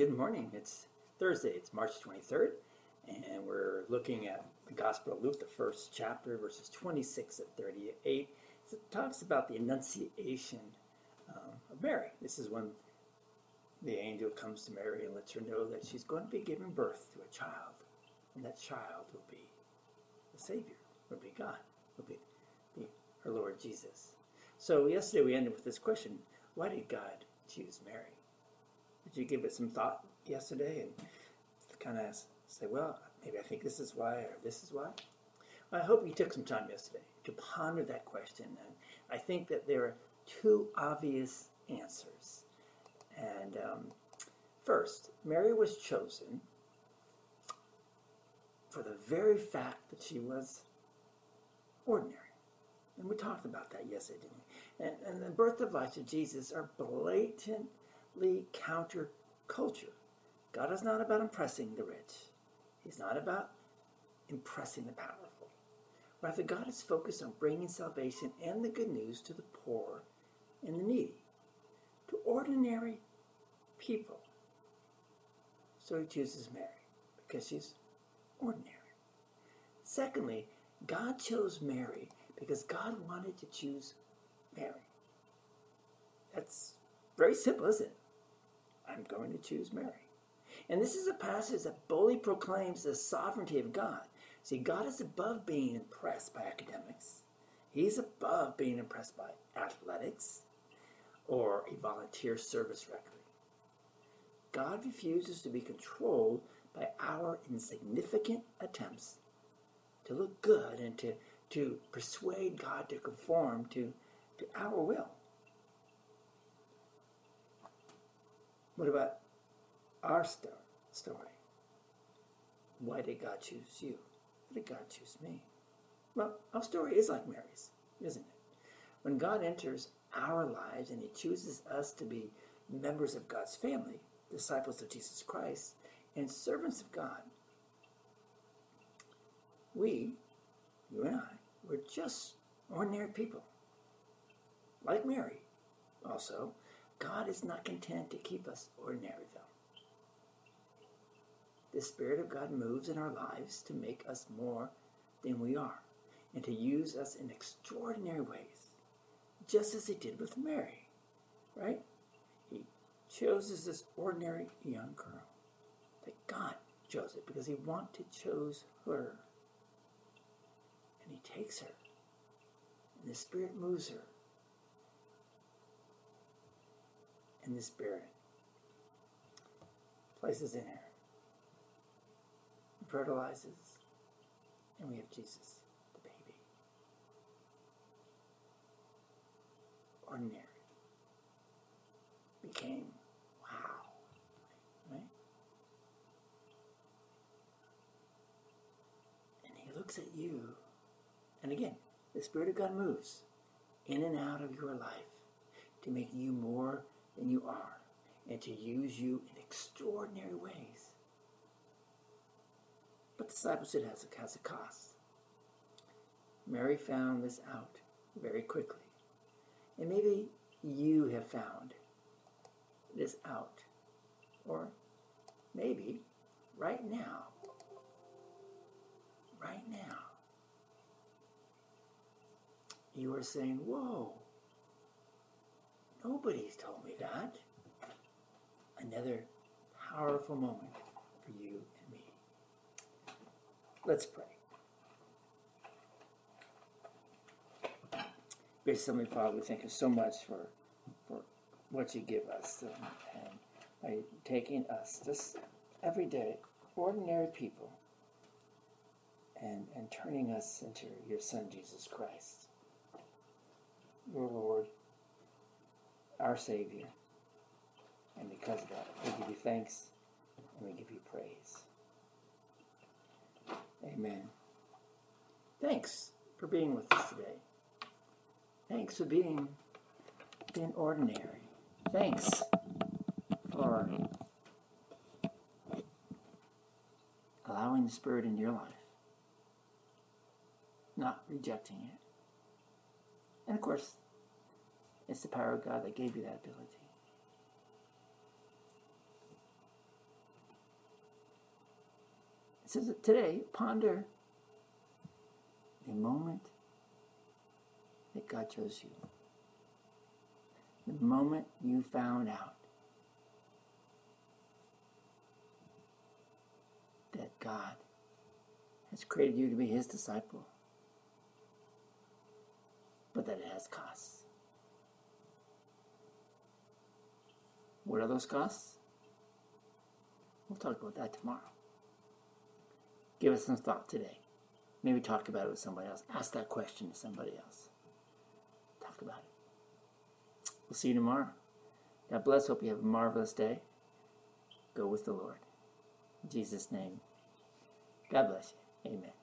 Good morning. It's Thursday. It's March 23rd, and we're looking at the Gospel of Luke, the first chapter, verses 26 to 38. It talks about the Annunciation um, of Mary. This is when the angel comes to Mary and lets her know that she's going to be giving birth to a child, and that child will be the Savior, will be God, will be, be her Lord Jesus. So yesterday we ended with this question: Why did God choose Mary? Did you give it some thought yesterday and kind of say, well, maybe I think this is why or this is why? Well, I hope you took some time yesterday to ponder that question. And I think that there are two obvious answers. And um, first, Mary was chosen for the very fact that she was ordinary. And we talked about that yesterday, didn't we? And, and the birth of life to Jesus are blatant counter culture. God is not about impressing the rich. He's not about impressing the powerful. Rather, God is focused on bringing salvation and the good news to the poor and the needy, to ordinary people. So he chooses Mary because she's ordinary. Secondly, God chose Mary because God wanted to choose Mary. That's very simple, isn't it? I'm going to choose Mary. And this is a passage that boldly proclaims the sovereignty of God. See, God is above being impressed by academics. He's above being impressed by athletics or a volunteer service record. God refuses to be controlled by our insignificant attempts to look good and to, to persuade God to conform to, to our will. What about our story? Why did God choose you? Why did God choose me? Well, our story is like Mary's, isn't it? When God enters our lives and He chooses us to be members of God's family, disciples of Jesus Christ, and servants of God, we, you and I, we're just ordinary people. Like Mary, also, God is not content to keep us ordinary, though. The Spirit of God moves in our lives to make us more than we are and to use us in extraordinary ways, just as He did with Mary, right? He chose this ordinary young girl. That God chose it because He wanted to chose her. And He takes her, and the Spirit moves her in the Spirit. Places in her. Fertilizes. And we have Jesus, the baby. Ordinary. Became wow. Right? And he looks at you. And again, the Spirit of God moves in and out of your life to make you more than you are and to use you in extraordinary ways. But discipleship has a, has a cost. Mary found this out very quickly. And maybe you have found this out. Or maybe right now. Right now. You are saying, Whoa, Nobody's told me that. Another powerful moment for you and me. Let's pray. Gracious Heavenly Father, we thank you so much for, for what you give us um, and by taking us, just everyday, ordinary people, and, and turning us into your Son, Jesus Christ, your Lord our Savior. And because of that, we give you thanks and we give you praise. Amen. Thanks for being with us today. Thanks for being, being ordinary. Thanks for allowing the Spirit into your life, not rejecting it. And of course, it's the power of God that gave you that ability. It says that today, ponder the moment that God chose you. The moment you found out that God has created you to be his disciple, but that it has costs. What are those costs? We'll talk about that tomorrow. Give us some thought today. Maybe talk about it with somebody else. Ask that question to somebody else. Talk about it. We'll see you tomorrow. God bless. Hope you have a marvelous day. Go with the Lord. In Jesus' name. God bless you. Amen.